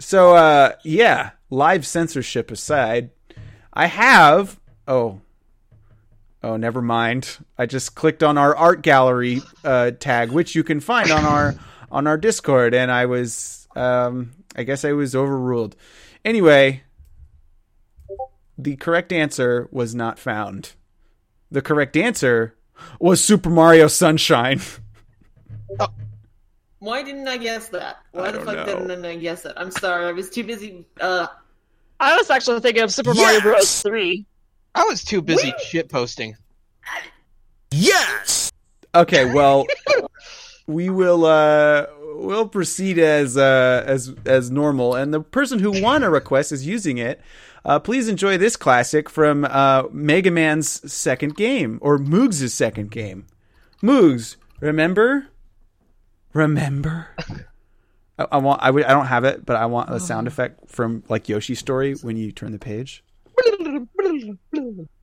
So, uh, yeah, live censorship aside, I have. Oh, oh, never mind. I just clicked on our art gallery uh, tag, which you can find on our on our Discord, and I was, um, I guess I was overruled. Anyway, the correct answer was not found. The correct answer was Super Mario Sunshine. Why didn't I guess that? Why I the fuck know. didn't I guess that? I'm sorry, I was too busy. Uh, I was actually thinking of Super Mario Yes! Bros. 3. I was too busy shit posting. Yes! Okay, well, we will uh we'll proceed as uh as as normal, and the person who won a request is using it. Uh, please enjoy this classic from uh, Mega Man's second game or Moogs' second game. Moogs, remember? Remember? I, want I want. I, w- I don't have it, but I want a sound oh. effect from like Yoshi's story when you turn the page.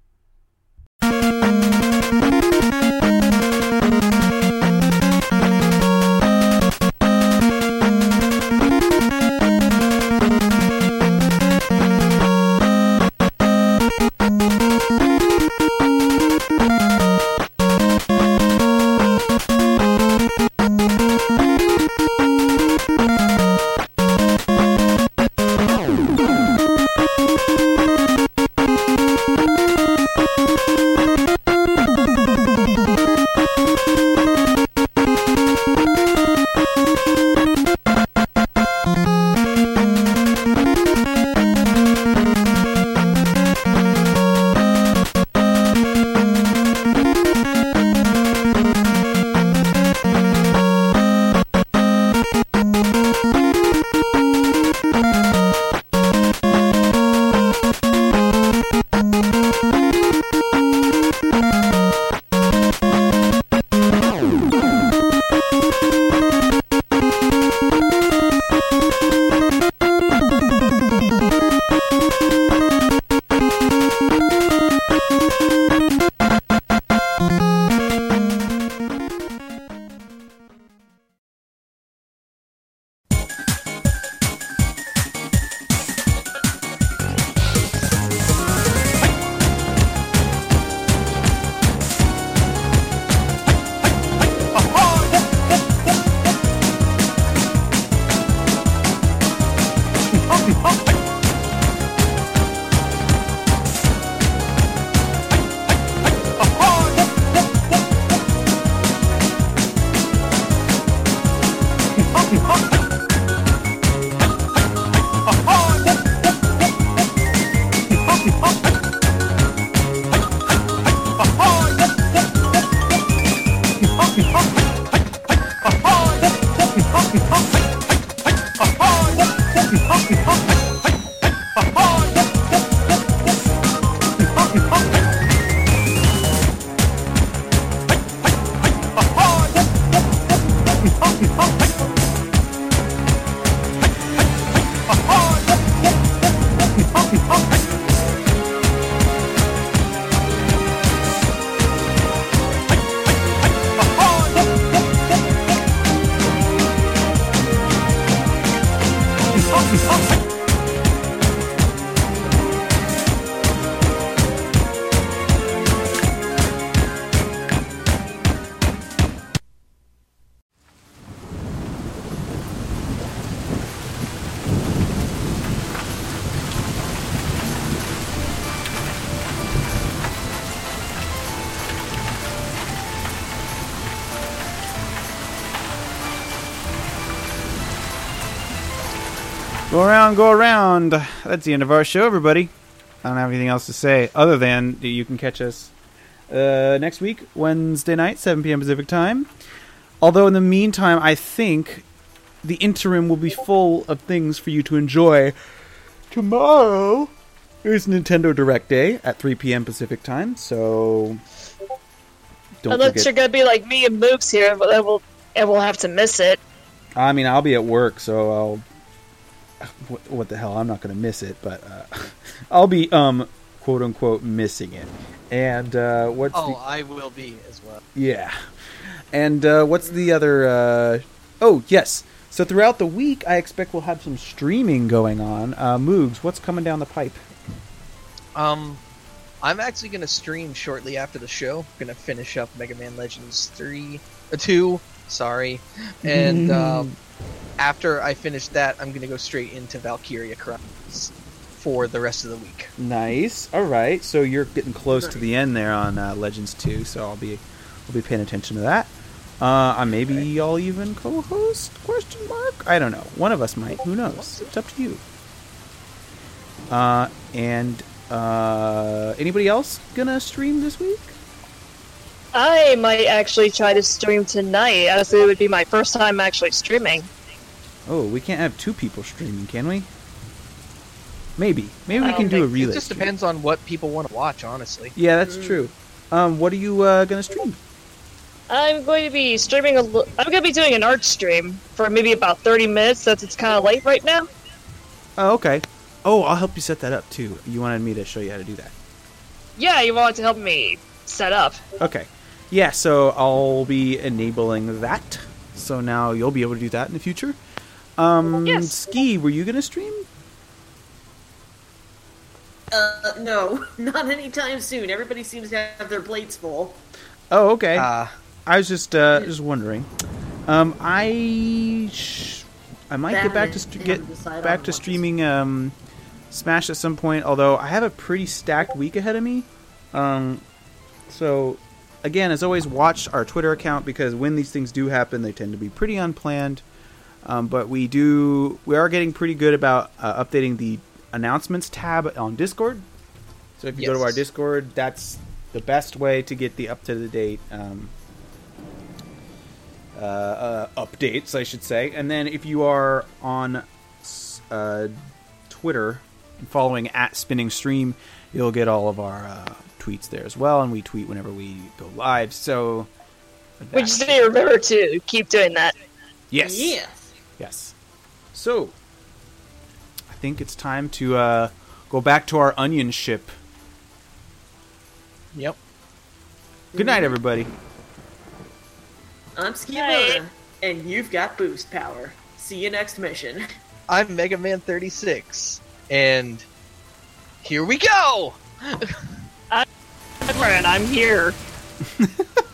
Go around, go around. That's the end of our show, everybody. I don't have anything else to say other than that you can catch us uh, next week, Wednesday night, 7 p.m. Pacific time. Although in the meantime, I think the interim will be full of things for you to enjoy. Tomorrow is Nintendo Direct Day at 3 p.m. Pacific time, so don't Unless forget. you're gonna be like me and Moogs here, then we'll and we'll have to miss it. I mean, I'll be at work, so I'll. What, what the hell? I'm not going to miss it, but uh, I'll be um quote unquote missing it. And uh, what's Oh, the I will be as well. yeah? And uh, what's the other? Uh, oh yes. So throughout the week, I expect we'll have some streaming going on. Uh, Moogs, what's coming down the pipe? Um, I'm actually gonna stream shortly after the show. gonna finish up Mega Man Legends three, uh, two. Sorry, and um, after I finish that, I'm gonna go straight into Valkyria Chronicles for the rest of the week. Nice. All right. So you're getting close to the end there on uh, Legends 2, so I'll be I'll be paying attention to that. Uh, maybe I'll even co-host? Question mark. I don't know. One of us might. Who knows? It's up to you. Uh, and uh, anybody else gonna stream this week? I might actually try to stream tonight, as it would be my first time actually streaming. Oh, we can't have two people streaming, can we? Maybe. Maybe we can don't a think- relay. It just stream. depends on what people want to watch, honestly. Yeah, that's true. Um, what are you uh, gonna stream? I'm going to be streaming a. L- I'm going to be doing an art stream for maybe about 30 minutes, since it's kind of late right now. Oh, okay. Oh, I'll help you set that up too. You wanted me to show you how to do that. Yeah, you wanted to help me set up. Okay. Yeah, so I'll be enabling that. So now you'll be able to do that in the future. Um, Yes. Ski, were you gonna stream? Uh, no, not anytime soon. Everybody seems to have their plates full. Oh, okay. Uh, I was just uh, just wondering. Um, I sh- I might get back to st- get back on to what to streaming um, Smash at some point. Although I have a pretty stacked week ahead of me. Um, so again, as always, watch our Twitter account because when these things do happen, they tend to be pretty unplanned. Um, but we do we are getting pretty good about uh, updating the announcements tab on Discord. So if you go to our Discord, that's the best way to get the up to the date um, uh, uh, updates, I should say. And then if you are on uh, Twitter following at Spinning Stream, you'll get all of our uh, tweets there as well, and we tweet whenever we go live. So, We just need to remember to keep doing that. yes, Yes. yes. So, I think it's time to uh, go back to our onion ship. yep. Good night, everybody. I'm Skibona, and you've got boost power. See you next mission. I'm Mega Man 36, and here we go. And I'm here.